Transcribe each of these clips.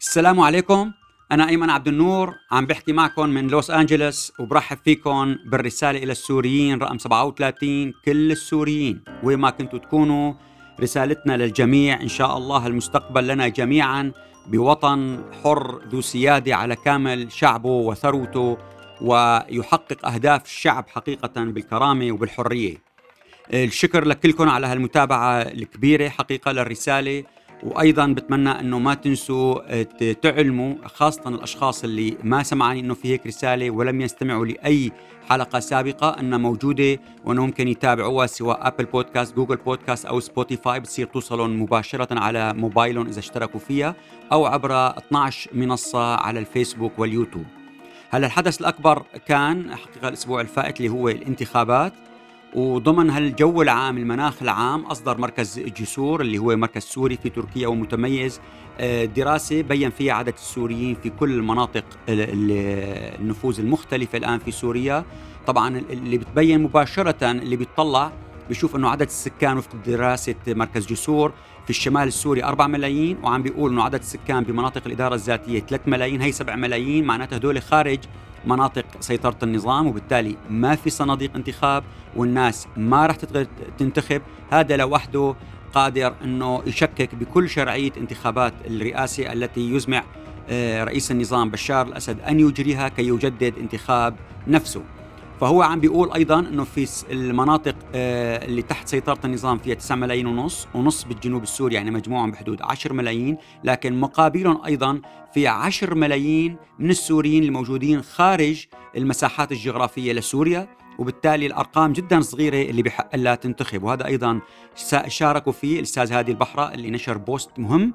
السلام عليكم. أنا أيمن عبد النور عم بحكي معكم من لوس أنجلوس وبرحب فيكم بالرسالة إلى السوريين رقم 37 كل السوريين وين ما كنتوا تكونوا رسالتنا للجميع إن شاء الله المستقبل لنا جميعا بوطن حر ذو سيادة على كامل شعبه وثروته ويحقق أهداف الشعب حقيقة بالكرامة وبالحرية. الشكر لكلكم على هالمتابعة الكبيرة حقيقة للرسالة. وأيضا بتمنى إنه ما تنسوا تعلموا خاصه الأشخاص اللي ما سمعاني إنه في هيك رسالة ولم يستمعوا لأي حلقة سابقة إنها موجودة وإنه ممكن يتابعوها سواء Apple Podcast Google Podcast أو سبوتيفاي بتصير توصلهم مباشرة على موبايلهم إذا اشتركوا فيها أو عبر 12 منصة على الفيسبوك واليوتيوب. هلأ الحدث الأكبر كان حقيقة الأسبوع الفائت اللي هو الانتخابات. وضمن هالجو العام المناخ العام أصدر مركز جسور اللي هو مركز سوري في تركيا ومتميز. آه، دراسة بين فيها عدد السوريين في كل المناطق النفوذ المختلفة الآن في سوريا. طبعا اللي بتبين مباشرة اللي بيطلع بيشوف إنه عدد السكان وفق دراسة مركز جسور في الشمال السوري 4 ملايين وعم بيقول إنه عدد السكان بمناطق الإدارة الذاتية 3 ملايين هي 7 ملايين معناتها هدول خارج مناطق سيطرة النظام وبالتالي ما في صناديق انتخاب والناس ما راح تنتخب. هذا لوحده قادر إنه يشكك بكل شرعية انتخابات الرئاسة التي يزمع آه، رئيس النظام بشار الأسد أن يجريها كي يجدد انتخاب نفسه. فهو عم بيقول أيضا إنه في المناطق آه، اللي تحت سيطرة النظام فيها 9 ملايين ونص ونص بالجنوب السوري يعني مجموعهم بحدود 10 ملايين لكن مقابلهم أيضا في 10 ملايين من السوريين الموجودين خارج المساحات الجغرافية لسوريا وبالتالي الأرقام جدا صغيرة اللي بحق لها تنتخب. وهذا أيضا شاركوا فيه الأستاذ هادي البحرة اللي نشر بوست مهم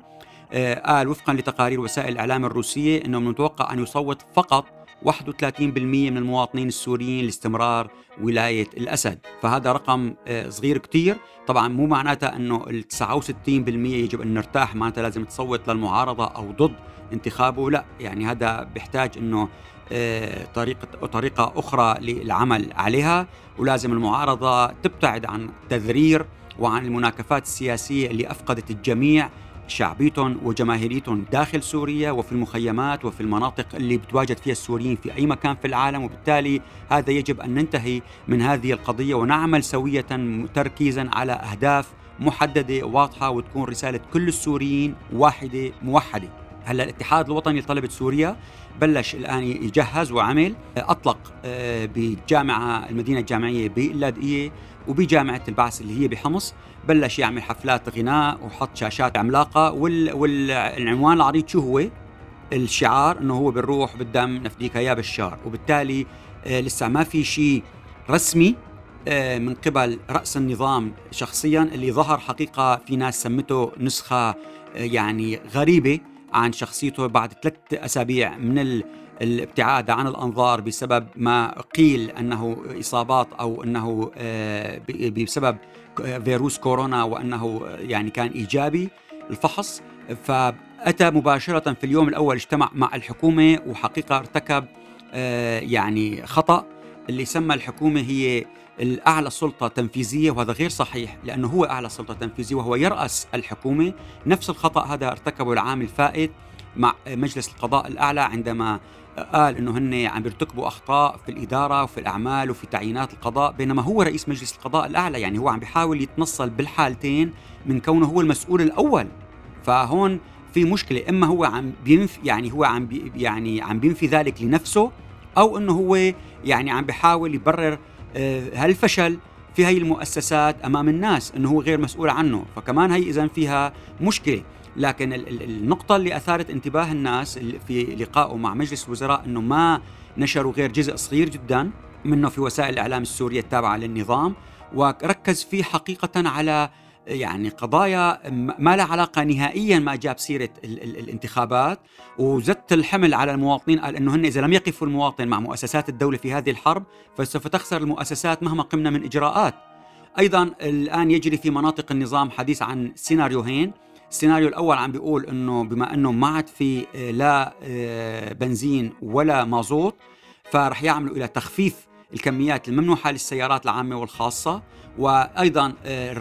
آه، قال وفقا لتقارير وسائل الإعلام الروسية إنه متوقع أن يصوت فقط 31% من المواطنين السوريين لاستمرار ولاية الأسد. فهذا رقم آه، صغير كتير. طبعا مو معناتها أنه ال 69% يجب أن نرتاح معناتها لازم تصوت للمعارضة أو ضد انتخابه. لا يعني هذا بيحتاج أنه آه، طريقة طريقة أخرى للعمل عليها. ولازم المعارضة تبتعد عن التذرير وعن المناكفات السياسية اللي أفقدت الجميع. شعبيتهم وجماهيريتهم داخل سوريا وفي المخيمات وفي المناطق اللي بتواجد فيها السوريين في أي مكان في العالم وبالتالي هذا يجب أن ننتهي من هذه القضية ونعمل سوية تركيزا على أهداف محددة واضحة وتكون رسالة كل السوريين واحدة موحدة. هلأ الاتحاد الوطني لطلبة سوريا بلش الآن يجهز وعمل أطلق آه، بجامعة المدينة الجامعية باللاذقيه وبجامعة البعث اللي هي بحمص. بلش يعمل حفلات غناء وحط شاشات عملاقة وال... والعنوان العريض شو هو؟ الشعار إنه هو بالروح بالدم نفديك يا بشار وبالتالي آه لسه ما في شيء رسمي آه من قبل رأس النظام شخصيا اللي ظهر حقيقة في ناس سمته نسخة آه يعني غريبة. عن شخصيته بعد ثلاث أسابيع من ال... الابتعاد عن الأنظار بسبب ما قيل أنه إصابات أو أنه آه، بسبب فيروس كورونا وأنه يعني كان إيجابي الفحص. فأتى مباشرة في اليوم الأول اجتمع مع الحكومة وحقيقة ارتكب آه، يعني خطأ. اللي سمى الحكومة هي الأعلى سلطة تنفيذية وهذا غير صحيح لأنه هو أعلى سلطة تنفيذية وهو يرأس الحكومة. نفس الخطأ هذا ارتكبه العام الفائت مع مجلس القضاء الأعلى عندما قال إنه هن عم بيرتكبوا أخطاء في الإدارة وفي الأعمال وفي تعيينات القضاء بينما هو رئيس مجلس القضاء الأعلى. يعني هو عم بيحاول يتنصل بالحالتين من كونه هو المسؤول الأول. فهون في مشكلة إما هو عم بينفي يعني هو عم بي يعني عم بينفي ذلك لنفسه أو إنه هو يعني عم بيحاول يبرر آه، هالفشل في هي المؤسسات أمام الناس إنه هو غير مسؤول عنه؟ فكمان هي اذا فيها مشكلة. لكن النقطة اللي أثارت انتباه الناس في لقائه مع مجلس الوزراء أنه ما نشروا غير جزء صغير جدا منه في وسائل الإعلام السورية التابعة للنظام وركز فيه حقيقة على يعني قضايا ما لها علاقة نهائيا ما جاب سيرة ال ال الانتخابات وزت الحمل على المواطنين قال إنه هن إذا لم يقفوا المواطن مع مؤسسات الدولة في هذه الحرب فسوف تخسر المؤسسات مهما قمنا من إجراءات. أيضا الآن يجري في مناطق النظام حديث عن سيناريوهين السيناريو الأول عم بيقول إنه بما إنه ما عاد في آه، لا آه، بنزين ولا مازوت فرح يعملوا إلى تخفيف الكميات الممنوحة للسيارات العامة والخاصة وأيضا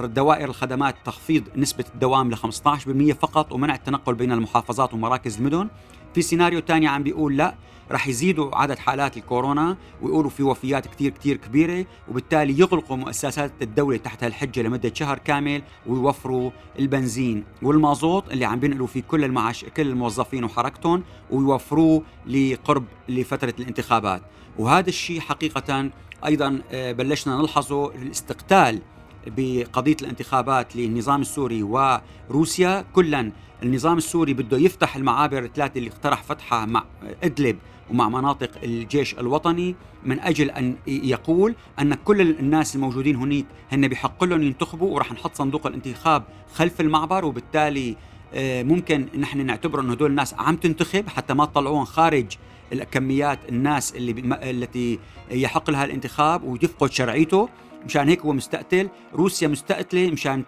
دوائر الخدمات تخفيض نسبة الدوام ل 15% فقط ومنع التنقل بين المحافظات ومراكز المدن. في سيناريو ثاني عم بيقول لا رح يزيدوا عدد حالات الكورونا ويقولوا في وفيات كثير كثير كبيرة وبالتالي يغلقوا مؤسسات الدولة تحت الحجة لمدة شهر كامل ويوفروا البنزين والمازوت اللي عم بينقلوا فيه كل المعاش كل الموظفين وحركتهم ويوفروه لقرب لفترة الانتخابات. وهذا الشيء حقيقة أيضا آه، بلشنا نلحظه الاستقتال بقضية الانتخابات للنظام السوري وروسيا. كلا النظام السوري بده يفتح المعابر الثلاثة اللي اقترح فتحها مع إدلب ومع مناطق الجيش الوطني من أجل أن يقول أن كل الناس الموجودين هناك هن بحق لهم ينتخبوا وراح نحط صندوق الانتخاب خلف المعبر وبالتالي آه، ممكن نحن نعتبر إنه هدول الناس عم تنتخب حتى ما تطلعوهم خارج الكميات الناس اللي التي يحق لها الانتخاب ويفقد شرعيته. مشان هيك هو مستقتل. روسيا مستقتلة مشان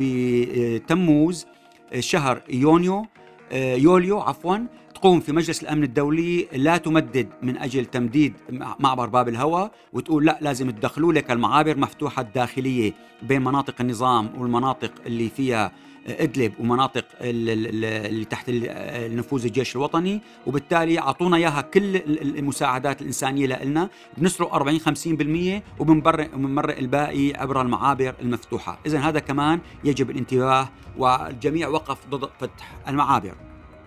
بتموز شهر يونيو آه، يوليو عفوا تقوم في مجلس الأمن الدولي لا تمدد من أجل تمديد معبر باب الهوى وتقول لا لازم تدخلوا لك المعابر مفتوحة الداخلية بين مناطق النظام والمناطق اللي فيها أدلب ومناطق اللي تحت نفوذ الجيش الوطني وبالتالي أعطونا إياها كل المساعدات الإنسانية لنا بنسرق 40 50% وبنبرئ وبنمرق الباقي عبر المعابر المفتوحة، اذا هذا كمان يجب الانتباه والجميع وقف ضد فتح المعابر.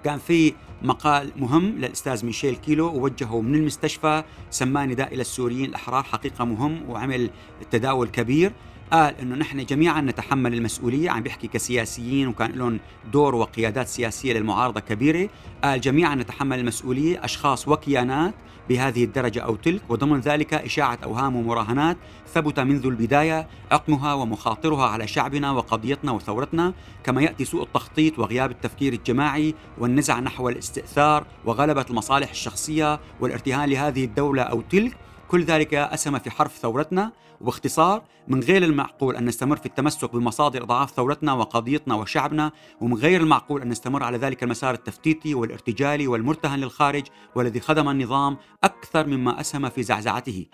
كان في مقال مهم للأستاذ ميشيل كيلو ووجهه من المستشفى سماه نداء إلى السوريين الأحرار حقيقة مهم وعمل تداول كبير قال إنه نحن جميعا نتحمل المسؤولية عم بيحكي كسياسيين وكان لهم دور وقيادات سياسية للمعارضة كبيرة. قال جميعا نتحمل المسؤولية أشخاص وكيانات بهذه الدرجة أو تلك وضمن ذلك إشاعة أوهام ومراهنات ثبت منذ البداية عقمها ومخاطرها على شعبنا وقضيتنا وثورتنا كما يأتي سوء التخطيط وغياب التفكير الجماعي والنزع نحو الاستئثار وغلبة المصالح الشخصية والارتهان لهذه الدولة أو تلك. كل ذلك أسهم في حرف ثورتنا وباختصار من غير المعقول أن نستمر في التمسك بمصادر إضعاف ثورتنا وقضيتنا وشعبنا ومن غير المعقول أن نستمر على ذلك المسار التفتيتي والارتجالي والمرتهن للخارج والذي خدم النظام أكثر مما أسهم في زعزعته.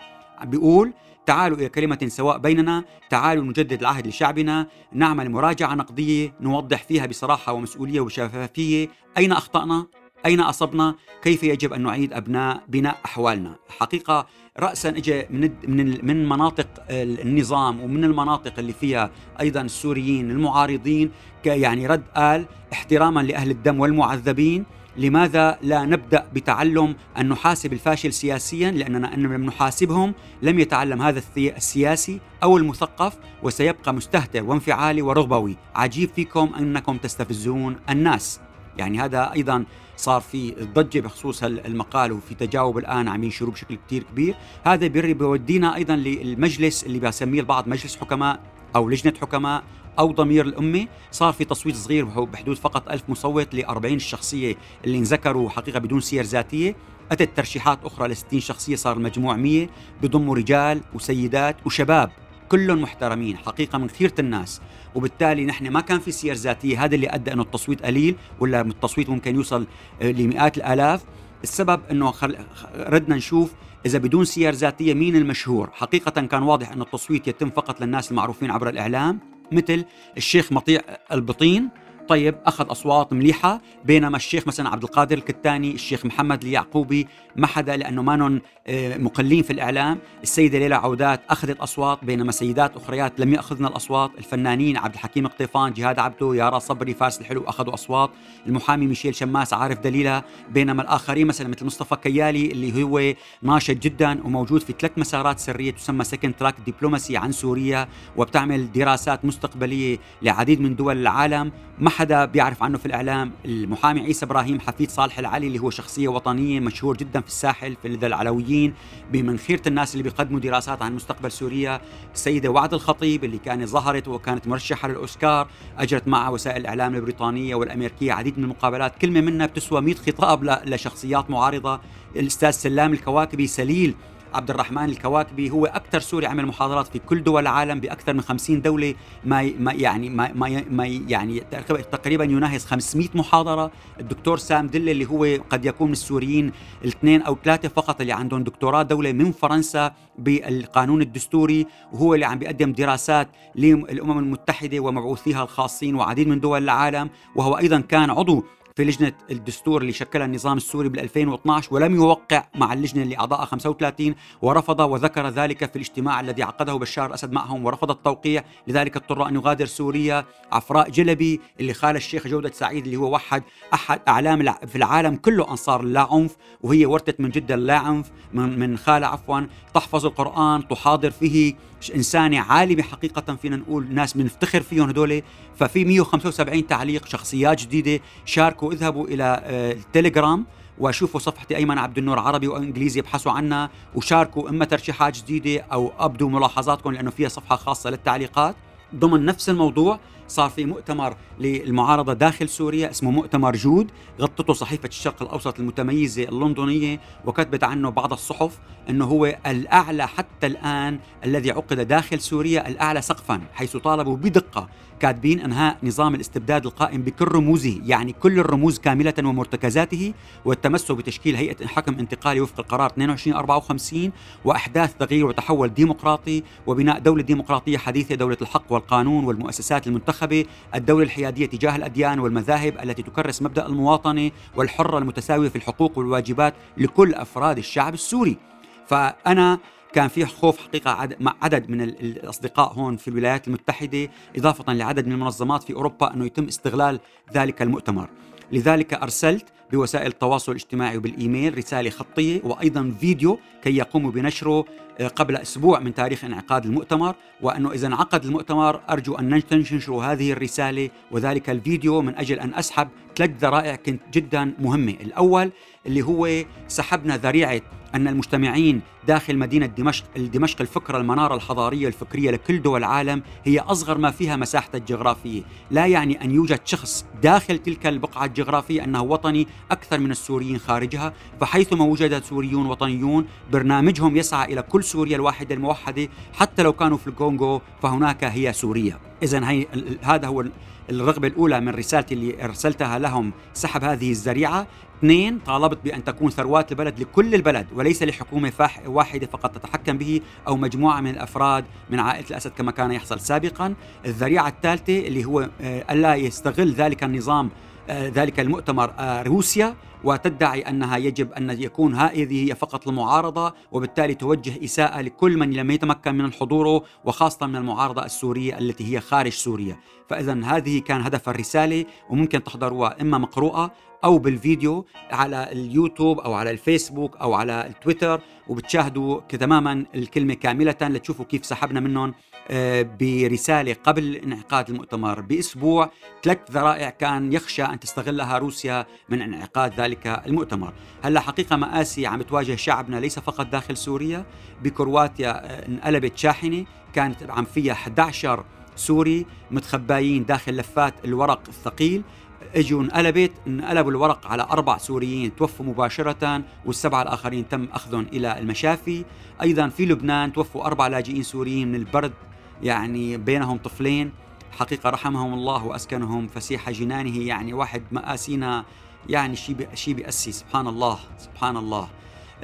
بيقول تعالوا إلى كلمة سواء بيننا تعالوا نجدد العهد لشعبنا نعمل مراجعة نقدية نوضح فيها بصراحة ومسؤولية وشفافية. أين أخطأنا؟ أين أصبنا؟ كيف يجب أن نعيد أبناء بناء أحوالنا؟ حقيقة رأسا اجى من من من مناطق النظام ومن المناطق اللي فيها أيضا السوريين المعارضين يعني رد قال احتراما لأهل الدم والمعذبين. لماذا لا نبدأ بتعلم أن نحاسب الفاشل سياسيا؟ لأننا إن لم نحاسبهم لم يتعلم هذا السياسي أو المثقف وسيبقى مستهتر وانفعالي ورغبوي. عجيب فيكم أنكم تستفزون الناس. يعني هذا أيضا صار في ضجة بخصوص المقال وفي تجاوب الآن عم ينشروه بشكل كثير كبير. هذا بيودينا أيضا للمجلس اللي بسميه البعض مجلس حكماء أو لجنة حكماء أو ضمير الأمة. صار في تصويت صغير بحدود فقط ألف مصوت ل 40 الشخصية اللي انذكروا حقيقة بدون سير ذاتية. أتت ترشيحات أخرى ل 60 شخصية صار المجموع 100 بضموا رجال وسيدات وشباب. كلهم محترمين حقيقة من خيره الناس. وبالتالي نحن ما كان في سير ذاتية هذا اللي أدى إنه التصويت قليل ولا التصويت ممكن يوصل آه، لمئات الآلاف. السبب إنه خل... ردنا نشوف إذا بدون سير ذاتية مين المشهور؟ حقيقة كان واضح إنه التصويت يتم فقط للناس المعروفين عبر الإعلام مثل الشيخ مطيع البطين طيب أخذ أصوات مليحة بينما الشيخ مثلا عبد القادر الكتاني الشيخ محمد اليعقوبي ما حدا لأنه مانن آه، مقلين في الإعلام. السيدة ليلى عودات أخذت أصوات بينما سيدات أخريات لم يأخذن الأصوات. الفنانين عبد الحكيم قطيفان جهاد عبده يارا صبري فارس الحلو أخذوا أصوات. المحامي ميشيل شماس عارف دليلها بينما الآخرين مثلا مثل مصطفى كيالي اللي هو ناشط جدا وموجود في ثلاث مسارات سرية تسمى second track دبلوماسي عن سوريا وبتعمل دراسات مستقبلية لعديد من دول العالم. ما حدا بيعرف عنه في الإعلام. المحامي عيسى إبراهيم حفيد صالح العلي اللي هو شخصية وطنية مشهور جدا في الساحل في لدى العلويين بمن خيره الناس اللي بيقدموا دراسات عن مستقبل سوريا. السيدة وعد الخطيب اللي كانت ظهرت وكانت مرشحة للأوسكار أجرت معها وسائل الإعلام البريطانية والأمريكية عديد من المقابلات. كلمة منها بتسوى 100 خطاب لشخصيات معارضة. الأستاذ سلام الكواكبي سليل عبد الرحمن الكواكبي هو أكثر سوري عمل محاضرات في كل دول العالم بأكثر من 50 دولة ما يعني ما, ما, ما يعني تقريبا يناهز 500 محاضرة. الدكتور سام دله اللي هو قد يكون من السوريين الاثنين أو ثلاثة فقط اللي عندهم دكتوراه دولة من فرنسا بالقانون الدستوري وهو اللي عم بيقدم دراسات للأمم المتحدة ومبعوثيها الخاصين وعديد من دول العالم. وهو أيضا كان عضو في لجنة الدستور اللي شكلها النظام السوري بال 2012 ولم يوقع مع اللجنة اللي أعضاءها 35 ورفض وذكر ذلك في الاجتماع الذي عقده بشار الأسد معهم ورفض التوقيع لذلك اضطر أن يغادر سوريا عفراء جلبي اللي خال الشيخ جودة سعيد اللي هو وحد أحد أعلام في العالم كله أنصار اللا عنف وهي ورثت من جدة اللا عنف من, من خالة عفوا تحفظ القرآن تحاضر فيه إنسانة عالمة حقيقة فينا نقول ناس بنفتخر فيهم هدول. ففي 175 تعليق شخصيات جديدة. شاركوا اذهبوا إلى آه، التليجرام وشوفوا صفحتي أيمن عبد النور عربي وإنجليزي ابحثوا عنها. وشاركوا إما ترشيحات جديدة أو أبدوا ملاحظاتكم لأنه فيها صفحة خاصة للتعليقات. ضمن نفس الموضوع صار في مؤتمر للمعارضة داخل سوريا اسمه مؤتمر جود غطته صحيفة الشرق الأوسط المتميزة اللندنية وكتبت عنه بعض الصحف أنه هو الأعلى حتى الآن الذي عقد داخل سوريا الأعلى سقفا حيث طالبوا بدقة كاتبين انهاء نظام الاستبداد القائم بكل رموزه يعني كل الرموز كاملة ومرتكزاته والتمسك بتشكيل هيئة حكم انتقالي وفق القرار 2254 وأحداث تغيير وتحول ديمقراطي وبناء دولة ديمقراطية حديثة دولة الحق والقانون والمؤسسات المنتخبة الدولة الحيادية تجاه الأديان والمذاهب التي تكرس مبدأ المواطنة والحرة المتساوية في الحقوق والواجبات لكل أفراد الشعب السوري. فأنا كان في خوف حقيقة عدد مع عدد من الأصدقاء هون في الولايات المتحدة إضافة لعدد من المنظمات في أوروبا أنه يتم استغلال ذلك المؤتمر. لذلك أرسلت بوسائل التواصل الاجتماعي وبالإيميل رسالة خطية وأيضا فيديو كي يقوموا بنشره آه، قبل أسبوع من تاريخ انعقاد المؤتمر. وأنه إذا انعقد المؤتمر أرجو أن تنشروا هذه الرسالة وذلك الفيديو من أجل أن أسحب ثلاث ذرائع كنت جدا مهمة. الأول اللي هو سحبنا ذريعة أن المجتمعين داخل مدينة دمشق دمشق الفكرة المنارة الحضارية الفكرية لكل دول العالم هي أصغر ما فيها مساحة الجغرافية. لا يعني أن يوجد شخص داخل تلك البقعة الجغرافية أنه وطني أكثر من السوريين خارجها فحيثما وجد سوريون وطنيون برنامجهم يسعى إلى كل سوريا الواحدة الموحدة حتى لو كانوا في الكونغو فهناك هي سوريا. إذا هي هذا هو الرغبة الأولى من رسالتي اللي أرسلتها لهم سحب هذه الذريعة. اثنين طالبت بأن تكون ثروات البلد لكل البلد وليس لحكومة واحدة فقط تتحكم به أو مجموعة من الأفراد من عائلة الأسد كما كان يحصل سابقا. الذريعة الثالثة اللي هو آه، ألا يستغل ذلك النظام ذلك المؤتمر آه، روسيا وتدعي أنها يجب أن يكون هذه هي فقط المعارضة وبالتالي توجه إساءة لكل من لم يتمكن من الحضور وخاصة من المعارضة السورية التي هي خارج سوريا، فاذا هذه كان هدف الرسالة وممكن تحضروها إما مقروءة أو بالفيديو على اليوتيوب أو على الفيسبوك أو على التويتر وبتشاهدوا تماما الكلمة كاملة لتشوفوا كيف سحبنا منهم. آه، برسالة قبل انعقاد المؤتمر. بأسبوع ثلاث ذرائع كان يخشى أن تستغلها روسيا من انعقاد ذلك المؤتمر. هلا حقيقة مآسي عم تواجه شعبنا ليس فقط داخل سوريا بكرواتيا آه، انقلبت شاحنة كانت عم فيها 11 سوري متخبايين داخل لفات الورق الثقيل. إجوا انقلبت انقلبوا الورق على أربع سوريين توفوا مباشرة والسبعة الآخرين تم أخذهم إلى المشافي. أيضا في لبنان توفوا أربع لاجئين سوريين من البرد يعني بينهم طفلين حقيقة رحمهم الله وأسكنهم فسيح جنانه يعني واحد مآسينا يعني شيء شيء بيأسي سبحان الله سبحان الله.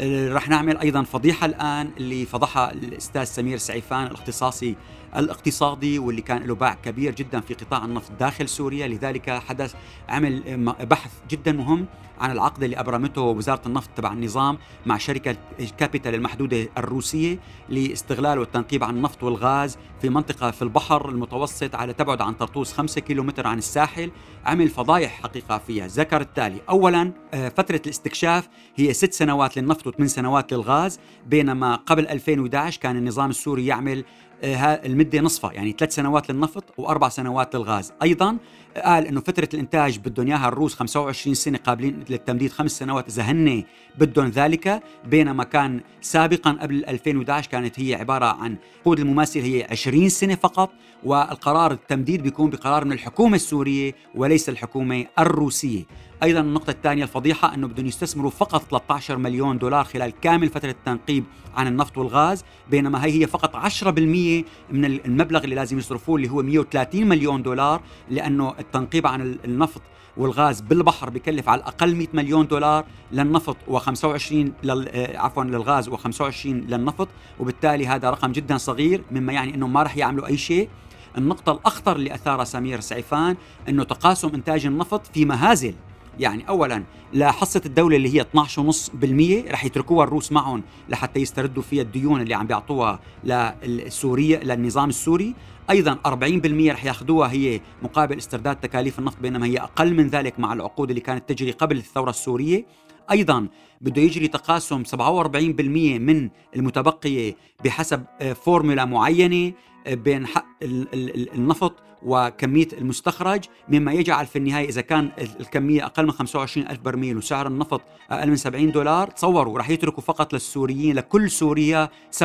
رح نعمل أيضا فضيحة الآن اللي فضحها الأستاذ سمير سعيفان الاختصاصي الاقتصادي واللي كان له باع كبير جدا في قطاع النفط داخل سوريا. لذلك حدث عمل بحث جدا مهم عن العقد اللي أبرمته وزارة النفط تبع النظام مع شركة كابيتال المحدودة الروسية لاستغلال والتنقيب عن النفط والغاز في منطقة في البحر المتوسط على تبعد عن طرطوس 5 كيلومتر عن الساحل. عمل فضايح حقيقة فيها. ذكر التالي اولا آه، فترة الاستكشاف هي ست سنوات للنفط وثمان سنوات للغاز بينما قبل 2011 كان النظام السوري يعمل آه، المدة نصفها يعني ثلاث سنوات للنفط وأربع سنوات للغاز. أيضا قال إنه فترة الإنتاج بدهم إياها الروس 25 سنة قابلين للتمديد خمس سنوات إذا هن بدهم ذلك. بينما كان سابقا قبل 2011 كانت هي عبارة عن عقود المماثله هي 20 سنة فقط والقرار التمديد بيكون بقرار من الحكومة السورية وليس الحكومة الروسية. أيضا النقطة الثانية الفضيحة أنه بدهم يستثمروا فقط 13 مليون دولار خلال كامل فترة التنقيب عن النفط والغاز بينما هي هي فقط 10% من المبلغ اللي لازم يصرفوه اللي هو 130 مليون دولار لأنه التنقيب عن النفط والغاز بالبحر بكلف على الأقل 100 مليون دولار للنفط و25 لل... آه، عفوا للغاز و25 للنفط وبالتالي هذا رقم جدا صغير مما يعني أنه ما راح يعملوا أي شيء. النقطة الأخطر اللي أثارها سمير سعيفان أنه تقاسم إنتاج النفط في مهازل. يعني اولا لحصه الدولة اللي هي 12.5% رح يتركوها الروس معهم لحتى يستردوا فيها الديون اللي عم بيعطوها لسوريا للنظام السوري. أيضا 40% رح ياخذوها هي مقابل استرداد تكاليف النفط بينما هي أقل من ذلك مع العقود اللي كانت تجري قبل الثورة السورية. أيضا بده يجري تقاسم 47% من المتبقية بحسب آه، فورمولا معينة آه، بين حق النفط وكمية المستخرج مما يجعل في النهاية إذا كان الكمية أقل من 25 ألف برميل وسعر النفط أقل من 70 دولار تصوروا رح يتركوا فقط للسوريين لكل سوريا 7%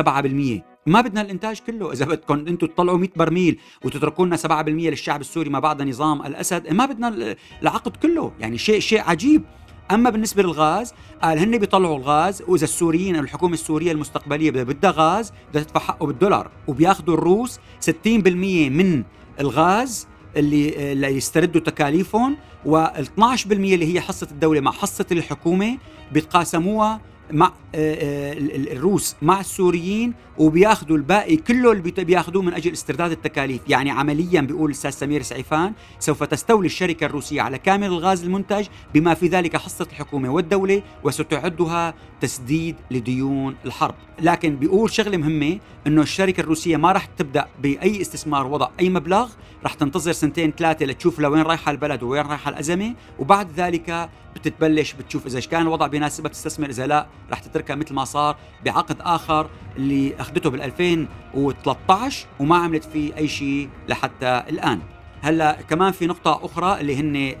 ما بدنا الإنتاج كله إذا بدكم أنتم تطلعوا 100 برميل وتتركوا لنا 7% للشعب السوري ما بعد نظام الأسد ما بدنا العقد كله يعني شيء شيء عجيب. أما بالنسبة للغاز قال هن بيطلعوا الغاز وإذا السوريين الحكومة السورية المستقبلية بدها غاز بدها تدفع حقه بالدولار وبياخذوا الروس 60% من الغاز اللي اللي يستردوا تكاليفهم وال12% اللي هي حصة الدولة مع حصة الحكومة بيتقاسموها مع آه، آه، الروس مع السوريين وبياخذوا الباقي كله اللي بياخذوه من أجل استرداد التكاليف، يعني عمليا بيقول الأستاذ سمير سعيفان سوف تستولي الشركة الروسية على كامل الغاز المنتج بما في ذلك حصة الحكومة والدولة وستعدها تسديد لديون الحرب، لكن بيقول شغلة مهمة إنه الشركة الروسية ما راح تبدأ بأي استثمار وضع أي مبلغ، راح تنتظر سنتين ثلاثة لتشوف لوين رايحة البلد ووين رايحة الأزمة، وبعد ذلك بتتبلش بتشوف إذا كان الوضع بيناسبها تستثمر إذا لا رح تتركها مثل ما صار بعقد آخر اللي أخذته بال 2013 وما عملت فيه أي شيء لحتى الآن. هلا كمان في نقطة أخرى اللي هن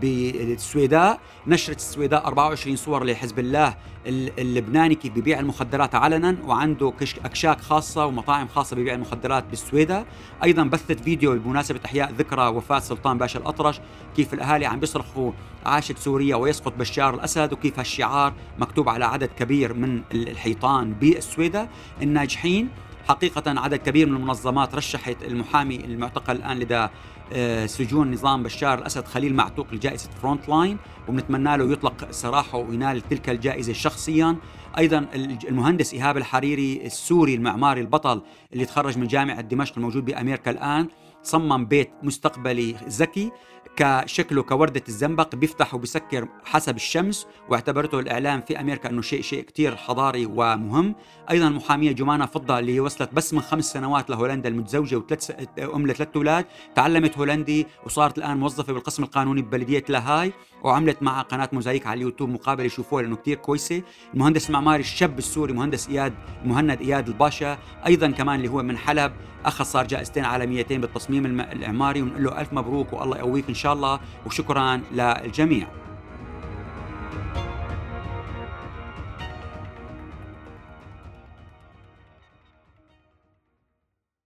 بالسويداء نشرت السويداء 24 صور لحزب الله اللبناني كيف ببيع المخدرات علنا وعنده أكشاك خاصة ومطاعم خاصة ببيع المخدرات بالسويداء. أيضا بثت فيديو بمناسبة إحياء ذكرى وفاة سلطان باشا الأطرش كيف الأهالي عم بيصرخوا عاشت سوريا ويسقط بشار الأسد وكيف هالشعار مكتوب على عدد كبير من الحيطان بالسويداء. الناجحين حقيقة عدد كبير من المنظمات رشحت المحامي المعتقل الآن لدى آه، سجون نظام بشار الأسد خليل معتوق لجائزة Front Line وبنتمنى له يطلق سراحه وينال تلك الجائزة شخصيا. أيضا المهندس إيهاب الحريري السوري المعماري البطل اللي تخرج من جامعة دمشق الموجود بأمريكا الآن. صمم بيت مستقبلي ذكي كشكله كوردة الزنبق بيفتح وبيسكر حسب الشمس واعتبرته الإعلام في أمريكا أنه شيء شيء كتير حضاري ومهم. أيضا المحامية جمانة فضة اللي وصلت بس من خمس سنوات لهولندا المتزوجة وثلاث أم لثلاث أولاد تعلمت هولندي وصارت الآن موظفة بالقسم القانوني ببلدية لاهاي وعملت مع قناة موزايك على اليوتيوب مقابل يشوفوها لأنه كتير كويسة. المهندس المعماري الشاب السوري مهندس إياد مهند إياد الباشا أيضا كمان اللي هو من حلب اخذ صار جائزتين عالميتين بالتصميم المعماري ونقول له ألف مبروك والله يقويك إن شاء الله وشكرا للجميع.